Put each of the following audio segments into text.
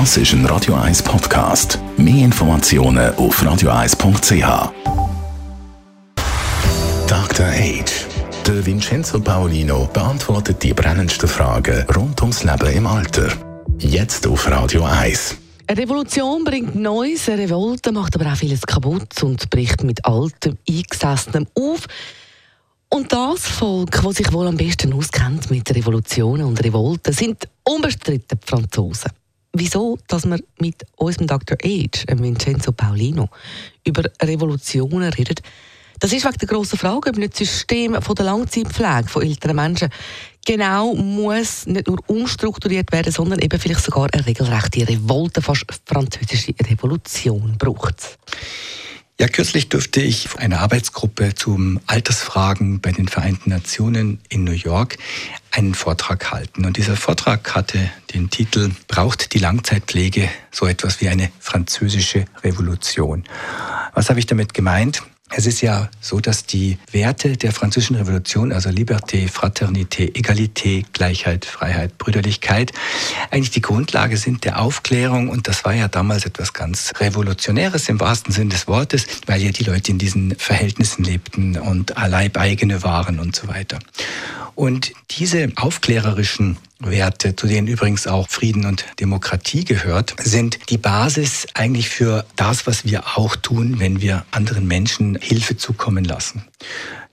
Das ist ein Radio 1 Podcast. Mehr Informationen auf radio1.ch. Dr. Age. Der Vincenzo Paolino beantwortet die brennendsten Fragen rund ums Leben im Alter. Jetzt auf Radio 1. Eine Revolution bringt Neues, eine Revolte macht aber auch vieles kaputt und bricht mit altem, eingesessenem auf. Und das Volk, das sich wohl am besten auskennt mit Revolutionen und Revolten, sind unbestritten die Franzosen. Wieso, dass wir mit unserem Dr. Age, Vincenzo Paulino, über Revolutionen reden, das ist wegen der grossen Frage, ob nicht das System von der Langzeitpflege von älteren Menschen genau muss nicht nur umstrukturiert werden, sondern eben vielleicht sogar eine regelrechte Revolte, fast französische Revolution braucht. Ja, kürzlich durfte ich eine Arbeitsgruppe zum Altersfragen bei den Vereinten Nationen in New York einen Vortrag halten. Und dieser Vortrag hatte den Titel Braucht die Langzeitpflege so etwas wie eine französische Revolution? Was habe ich damit gemeint? Es ist ja so, dass die Werte der französischen Revolution, also Liberté, Fraternité, Egalité, Gleichheit, Freiheit, Brüderlichkeit, eigentlich die Grundlage sind der Aufklärung. Und das war ja damals etwas ganz Revolutionäres im wahrsten Sinn des Wortes, weil ja die Leute in diesen Verhältnissen lebten und Leibeigene waren und so weiter. Und diese aufklärerischen Werte, zu denen übrigens auch Frieden und Demokratie gehört, sind die Basis eigentlich für das, was wir auch tun, wenn wir anderen Menschen Hilfe zukommen lassen.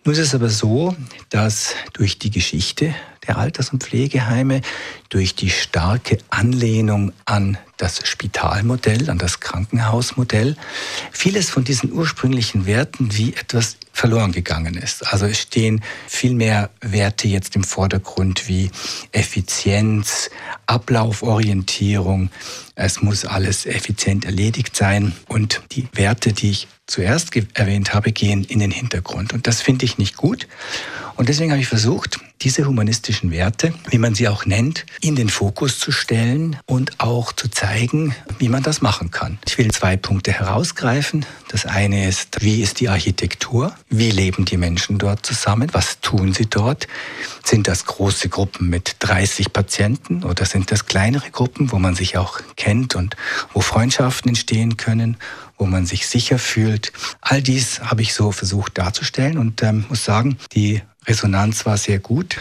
Nun ist es aber so, dass durch die Geschichte der Alters- und Pflegeheime, durch die starke Anlehnung an das Spitalmodell, an das Krankenhausmodell, vieles von diesen ursprünglichen Werten wie etwas verloren gegangen ist. Also es stehen viel mehr Werte jetzt im Vordergrund wie Effizienz, Ablauforientierung. Es muss alles effizient erledigt sein und die Werte, die ich zuerst erwähnt habe, gehen in den Hintergrund. Und das finde ich nicht gut. Und deswegen habe ich versucht, diese humanistischen Werte, wie man sie auch nennt, in den Fokus zu stellen und auch zu zeigen, wie man das machen kann. Ich will zwei Punkte herausgreifen. Das eine ist, wie ist die Architektur? Wie leben die Menschen dort zusammen? Was tun sie dort? Sind das große Gruppen mit 30 Patienten oder sind das kleinere Gruppen, wo man sich auch kennt und wo Freundschaften entstehen können? wo man sich sicher fühlt. All dies habe ich so versucht darzustellen und ähm, muss sagen, die Resonanz war sehr gut.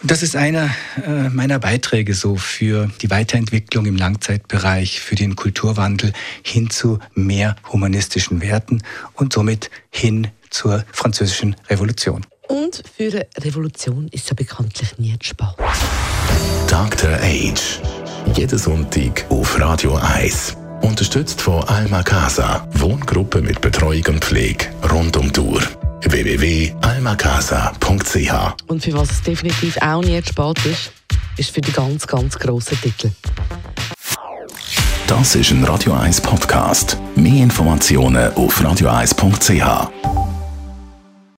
Und das ist einer äh, meiner Beiträge so für die Weiterentwicklung im Langzeitbereich, für den Kulturwandel hin zu mehr humanistischen Werten und somit hin zur französischen Revolution. Und für eine Revolution ist ja bekanntlich nie zu spät. Dr. Age. Jeden Sonntag auf Radio 1. Unterstützt von Alma Casa. Wohngruppe mit Betreuung und Pflege rund um die Uhr www.almacasa.ch Und für was es definitiv auch nie zu spät ist, ist für die ganz, ganz grossen Titel. Das ist ein Radio 1 Podcast. Mehr Informationen auf radio1.ch.